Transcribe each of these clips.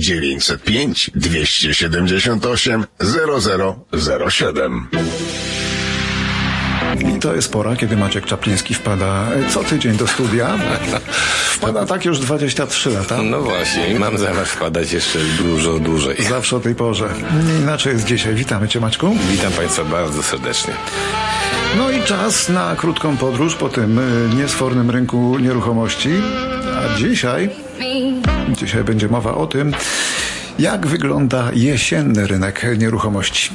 905 278 0007. I to jest pora, kiedy Maciek Czapliński wpada co tydzień do studia. Wpada tak już 23 lata. No właśnie, i mam zamiar wpadać jeszcze dużo dłużej. Zawsze o tej porze. Nie inaczej jest dzisiaj. Witamy Cię Maćku. Witam Państwa bardzo serdecznie. No i czas na krótką podróż po tym y, niesfornym rynku nieruchomości. A dzisiaj, dzisiaj będzie mowa o tym, jak wygląda jesienny rynek nieruchomości?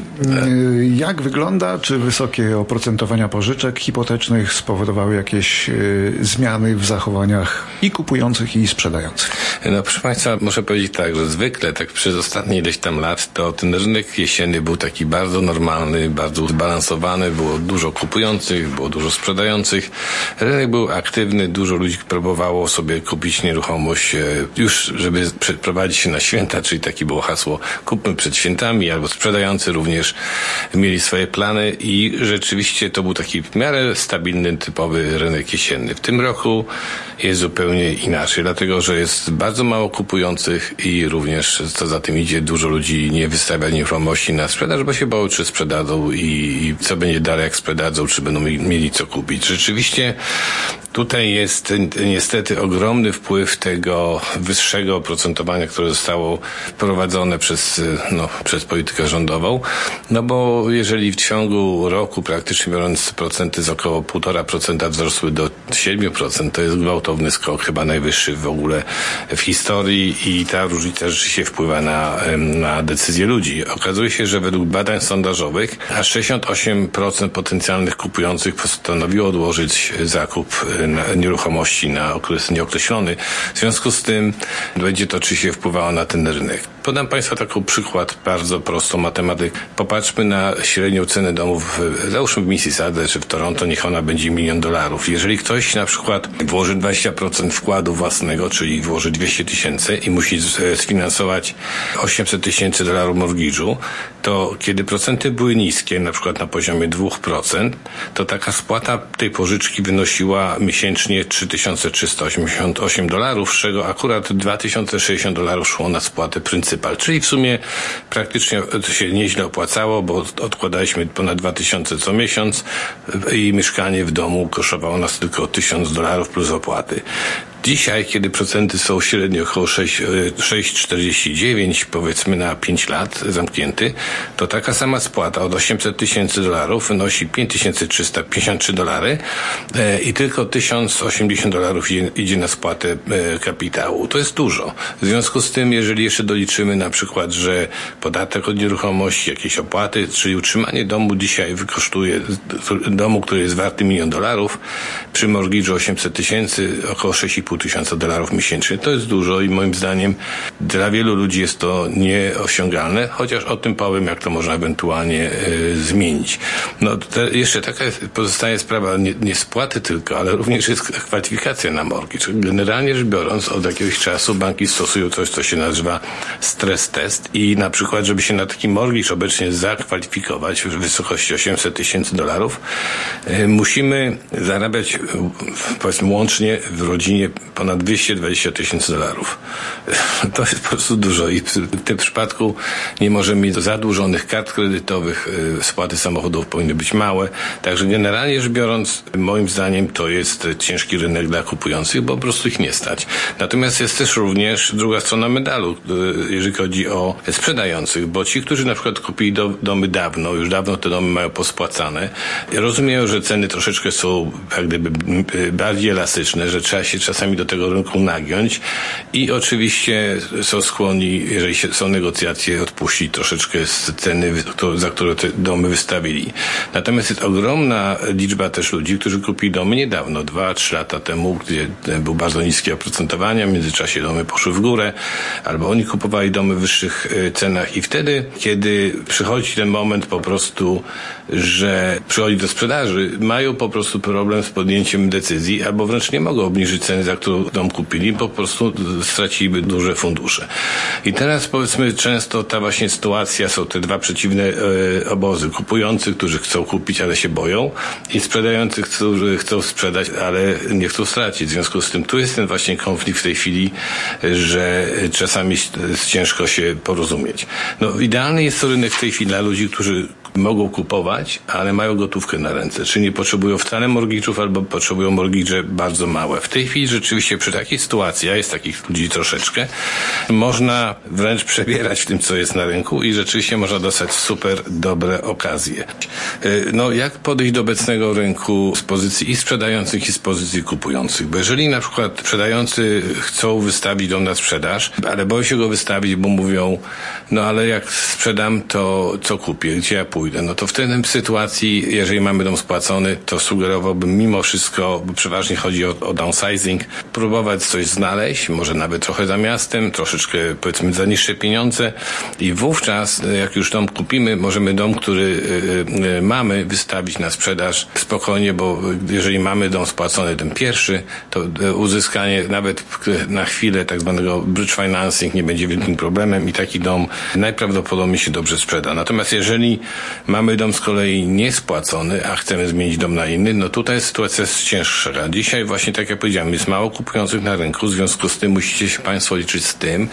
Y, Jak wygląda? Czy wysokie oprocentowania pożyczek hipotecznych spowodowały jakieś y, zmiany w zachowaniach i kupujących, i sprzedających? No proszę Państwa, muszę powiedzieć tak, że zwykle tak przez ostatnie ileś tam lat to ten rynek jesienny był taki bardzo normalny, bardzo zbalansowany, było dużo kupujących, było dużo sprzedających. Rynek był aktywny, dużo ludzi próbowało sobie kupić nieruchomość e, już, żeby przeprowadzić się na święta, czyli takie było hasło kupmy przed świętami, albo sprzedający również mieli swoje plany i rzeczywiście to był taki w miarę stabilny, typowy rynek jesienny. W tym roku jest zupełnie inaczej, dlatego że jest bardzo mało kupujących i również co za tym idzie, dużo ludzi nie wystawia nieruchomości na sprzedaż, bo się bało, czy sprzedadzą i, i co będzie dalej, jak sprzedadzą, czy będą mieli co kupić. Rzeczywiście tutaj jest niestety ogromny wpływ tego wyższego oprocentowania, które zostało wprowadzone przez, no, przez politykę rządową, no bo jeżeli w ciągu roku praktycznie biorąc procenty z około 1,5% wzrosły do 7%, to jest gwałtowny skok, chyba najwyższy w ogóle w historii i ta różnica rzeczywiście wpływa na, na decyzje ludzi. Okazuje się, że według badań sondażowych aż 68% potencjalnych kupujących postanowiło odłożyć zakup nieruchomości na okres nieokreślony. W związku z tym będzie to oczywiście wpływało na ten rynek. Podam Państwu taki przykład, bardzo prostą matematykę. Popatrzmy na średnią cenę domów, załóżmy w Mississauga czy w Toronto, niech ona będzie milion dolarów. Jeżeli ktoś na przykład włoży 20% wkładu własnego, czyli włoży 200 tysięcy i musi sfinansować 800 tysięcy dolarów mortgage'u, to kiedy procenty były niskie, na przykład na poziomie 2%, to taka spłata tej pożyczki wynosiła miesięcznie 3388 dolarów, z czego akurat 2060 dolarów szło na spłatę Czyli w sumie praktycznie to się nieźle opłacało, bo odkładaliśmy ponad 2000 co miesiąc i mieszkanie w domu kosztowało nas tylko 1000 dolarów plus opłaty. Dzisiaj, kiedy procenty są średnio około 6,49 powiedzmy na 5 lat zamknięty, to taka sama spłata od 800 tysięcy dolarów wynosi 5353 dolary e, i tylko 1080 dolarów idzie na spłatę e, kapitału. To jest dużo. W związku z tym, jeżeli jeszcze doliczymy na przykład, że podatek od nieruchomości, jakieś opłaty, czyli utrzymanie domu dzisiaj wykosztuje domu, który jest warty milion dolarów, przy mortgage'u 800 tysięcy około 6,5 tysiąca dolarów miesięcznie. To jest dużo i moim zdaniem dla wielu ludzi jest to nieosiągalne, chociaż o tym powiem, jak to można ewentualnie e, zmienić. No jeszcze taka pozostaje sprawa nie, nie spłaty tylko, ale również jest kwalifikacja na mortgage. Generalnie rzecz biorąc, od jakiegoś czasu banki stosują coś, co się nazywa stres test i na przykład, żeby się na taki mortgage obecnie zakwalifikować w wysokości 800 tysięcy dolarów, e, musimy zarabiać powiedzmy łącznie w rodzinie ponad 220 tysięcy dolarów. To jest po prostu dużo i w tym przypadku nie możemy mieć zadłużonych kart kredytowych, y, spłaty samochodów powinny być małe. Także generalnie rzecz biorąc, moim zdaniem to jest ciężki rynek dla kupujących, bo po prostu ich nie stać. Natomiast jest też również druga strona medalu, y, jeżeli chodzi o sprzedających, bo ci, którzy na przykład kupili do, domy dawno, już dawno te domy mają pospłacane, rozumieją, że ceny troszeczkę są jak gdyby bardziej elastyczne, że trzeba się czasami do tego rynku nagiąć i oczywiście są skłonni, jeżeli są negocjacje, odpuścić troszeczkę z ceny, za które te domy wystawili. Natomiast jest ogromna liczba też ludzi, którzy kupili domy niedawno, dwa, trzy lata temu, gdzie był bardzo niskie oprocentowania, w międzyczasie domy poszły w górę, albo oni kupowali domy w wyższych e, cenach i wtedy, kiedy przychodzi ten moment po prostu, że przychodzi do sprzedaży, mają po prostu problem z podjęciem decyzji, albo wręcz nie mogą obniżyć ceny, za za którą dom kupili, po prostu straciliby duże fundusze. I teraz powiedzmy często ta właśnie sytuacja, są te dwa przeciwne e, obozy. Kupujących, którzy chcą kupić, ale się boją i sprzedających, którzy chcą sprzedać, ale nie chcą stracić. W związku z tym tu jest ten właśnie konflikt w tej chwili, że czasami ciężko się porozumieć. No idealny jest to rynek w tej chwili dla ludzi, którzy mogą kupować, ale mają gotówkę na ręce, czy nie potrzebują wcale mortgage'ów albo potrzebują mortgage bardzo małe. W tej chwili rzeczywiście przy takiej sytuacji, a jest takich ludzi troszeczkę, można wręcz przebierać w tym, co jest na rynku i rzeczywiście można dostać super dobre okazje. Y, no, jak podejść do obecnego rynku z pozycji i sprzedających i z pozycji kupujących? Bo jeżeli na przykład sprzedający chcą wystawić dom na sprzedaż, ale boją się go wystawić, bo mówią, no ale jak sprzedam, to co kupię? Gdzie ja pójdę? pójdę. No to w tej sytuacji, jeżeli mamy dom spłacony, to sugerowałbym mimo wszystko, bo przeważnie chodzi o, o downsizing, próbować coś znaleźć, może nawet trochę za miastem, troszeczkę powiedzmy za niższe pieniądze i wówczas, jak już dom kupimy, możemy dom, który y, y, mamy, wystawić na sprzedaż spokojnie, bo jeżeli mamy dom spłacony, ten pierwszy, to uzyskanie nawet na chwilę tak zwanego bridge financing nie będzie wielkim problemem i taki dom najprawdopodobniej się dobrze sprzeda. Natomiast jeżeli Mamy dom z kolei niespłacony, a chcemy zmienić dom na inny, no tutaj sytuacja jest cięższa. Dzisiaj właśnie, tak jak powiedziałem, jest mało kupujących na rynku, w związku z tym musicie się Państwo liczyć z tym,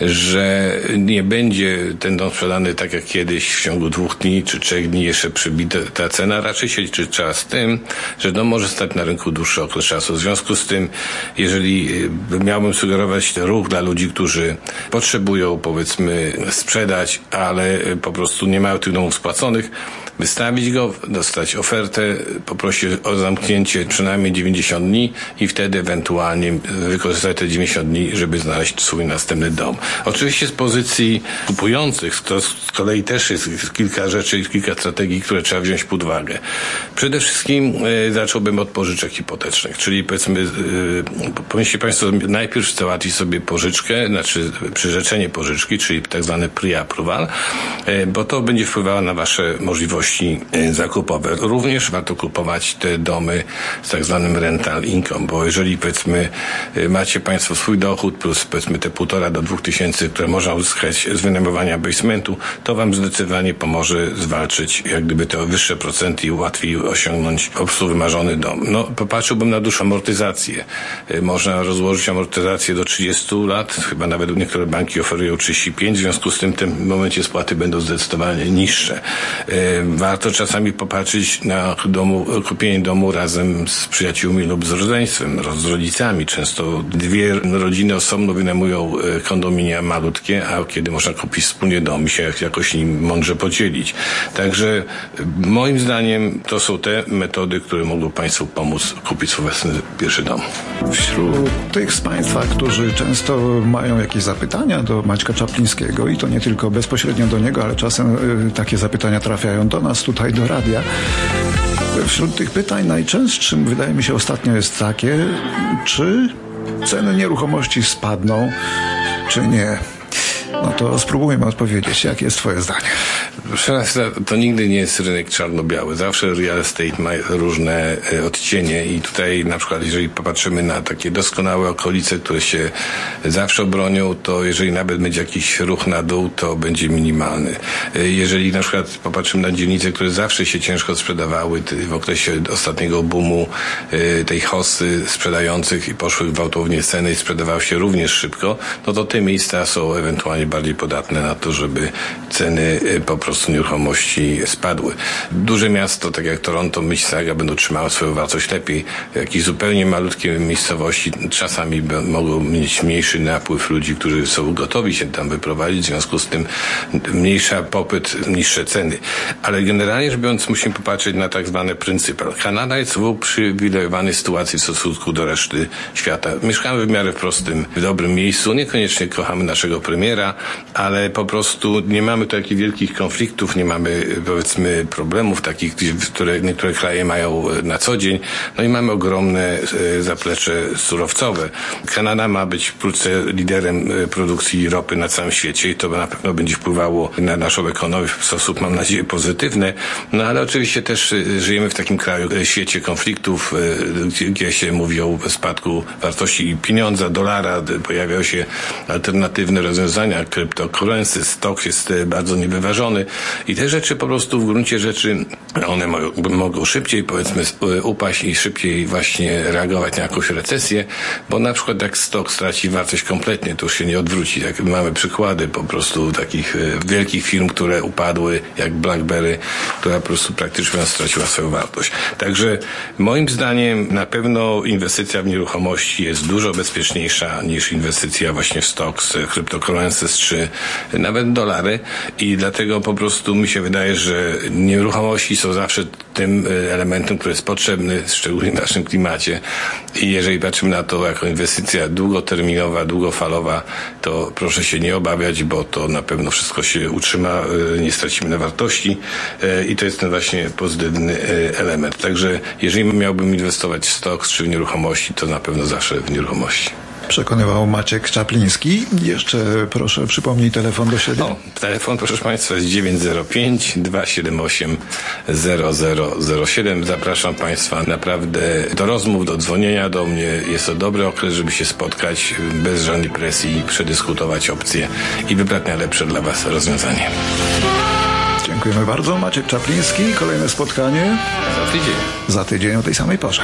że nie będzie ten dom sprzedany tak jak kiedyś w ciągu dwóch dni czy trzech dni jeszcze przybita ta cena. Raczej się liczy trzeba z tym, że dom może stać na rynku dłuższy okres czasu. W związku z tym, jeżeli y, miałbym sugerować ruch dla ludzi, którzy potrzebują powiedzmy sprzedać, ale po prostu nie mają tych domów spłaconych wystawić go, dostać ofertę, poprosić o zamknięcie przynajmniej 90 dni i wtedy ewentualnie wykorzystać te 90 dni, żeby znaleźć swój następny dom. Oczywiście z pozycji kupujących to z kolei też jest kilka rzeczy, kilka strategii, które trzeba wziąć pod uwagę. Przede wszystkim e, zacząłbym od pożyczek hipotecznych, czyli powiedzmy, e, powinniście Państwo najpierw załatwić sobie pożyczkę, znaczy przyrzeczenie pożyczki, czyli tak zwany pre-approval, e, bo to będzie wpływało na Wasze możliwości możliwości e, zakupowe. Również warto kupować te domy z tak zwanym rental income, bo jeżeli powiedzmy e, macie Państwo swój dochód plus powiedzmy te półtora do dwóch tysięcy, które można uzyskać z wynajmowania basementu, to Wam zdecydowanie pomoże zwalczyć jak gdyby te wyższe procenty i łatwiej osiągnąć po prostu wymarzony dom. No, popatrzyłbym na dłuższą amortyzację. E, można rozłożyć amortyzację do 30 lat, chyba nawet niektóre banki oferują 35, w związku z tym w tym momencie spłaty będą zdecydowanie niższe warto czasami popatrzeć na domu, kupienie domu razem z przyjaciółmi lub z rodzeństwem, z rodzicami. Często dwie rodziny osobno wynajmują e, kondominia malutkie, a kiedy można kupić wspólnie dom i się jakoś nim mądrze podzielić. Także moim zdaniem to są te metody, które mogą Państwu pomóc kupić swój własny pierwszy dom. Wśród tych z Państwa, którzy często mają jakieś zapytania do Maćka Czaplińskiego i to nie tylko bezpośrednio do niego, ale czasem y, takie zapytania trafiają do nas, nas tutaj do radia. Wśród tych pytań najczęstszym, wydaje mi się, ostatnio jest takie, czy ceny nieruchomości spadną, czy nie. No to spróbujmy odpowiedzieć. Jakie jest Twoje zdanie? Proszę to nigdy nie jest rynek czarno-biały. Zawsze real estate ma różne e, odcienie i tutaj na przykład jeżeli popatrzymy na takie doskonałe okolice, które się zawsze obronią, to jeżeli nawet będzie jakiś ruch na dół, to będzie minimalny. E, jeżeli na przykład popatrzymy na dzielnice, które zawsze się ciężko sprzedawały w okresie ostatniego boomu e, tej hosy sprzedających i poszły gwałtownie ceny i sprzedawały się również szybko, no to te miejsca są ewentualnie bardziej podatne na to, żeby ceny po prostu nieruchomości spadły. Duże miasto, tak jak Toronto, Mississauga będą trzymały swoją wartość lepiej. Jakieś zupełnie malutkie miejscowości czasami mogą mieć mniejszy napływ ludzi, którzy są gotowi się tam wyprowadzić, w związku z tym mniejsza popyt, niższe ceny. Ale generalnie rzecz biorąc musimy popatrzeć na tak zwany pryncypal. Kanada jest w uprzywilejowanej sytuacji w stosunku do reszty świata. Mieszkamy w miarę prostym, w dobrym miejscu, niekoniecznie kochamy naszego premiera, ale po prostu nie mamy takich wielkich konfliktów, nie mamy powiedzmy problemów takich, które niektóre kraje mają na co dzień. No i mamy ogromne zaplecze surowcowe. Kanada ma być wkrótce liderem produkcji ropy na całym świecie i to na pewno będzie wpływało na naszą ekonomię w sposób, mam nadzieję, pozytywny. No ale oczywiście też żyjemy w takim kraju, świecie konfliktów, gdzie się mówi o spadku wartości pieniądza, dolara, pojawiają się alternatywne rozwiązania, kryptocurrency, stok jest bardzo niewyważony i te rzeczy po prostu w gruncie rzeczy one mogą szybciej powiedzmy upaść i szybciej właśnie reagować na jakąś recesję, bo na przykład jak stok straci wartość kompletnie, to już się nie odwróci. Jak mamy przykłady po prostu takich wielkich firm, które upadły, jak BlackBerry, która po prostu praktycznie straciła swoją wartość. Także moim zdaniem na pewno inwestycja w nieruchomości jest dużo bezpieczniejsza niż inwestycja właśnie w stocks, czy nawet dolary i dlatego po prostu mi się wydaje, że nieruchomości są zawsze tym e, elementem, który jest potrzebny, szczególnie w naszym klimacie i jeżeli patrzymy na to jako inwestycja długoterminowa, długofalowa, to proszę się nie obawiać, bo to na pewno wszystko się utrzyma, e, nie stracimy na wartości e, i to jest ten właśnie pozytywny element. Także jeżeli miałbym inwestować w stocks czy w nieruchomości, to na pewno zawsze w nieruchomości. Przekonywał Maciek Czapliński. Jeszcze proszę przypomnij telefon do siebie. O, telefon proszę Państwa jest 905 278 0007. Zapraszam Państwa naprawdę do rozmów, do dzwonienia do mnie. Jest to dobry okres, żeby się spotkać bez żadnej presji, przedyskutować opcje i wybrać najlepsze dla Was rozwiązanie. Dziękujemy bardzo. Maciek Czapliński. Kolejne spotkanie za tydzień. Za tydzień o tej samej porze.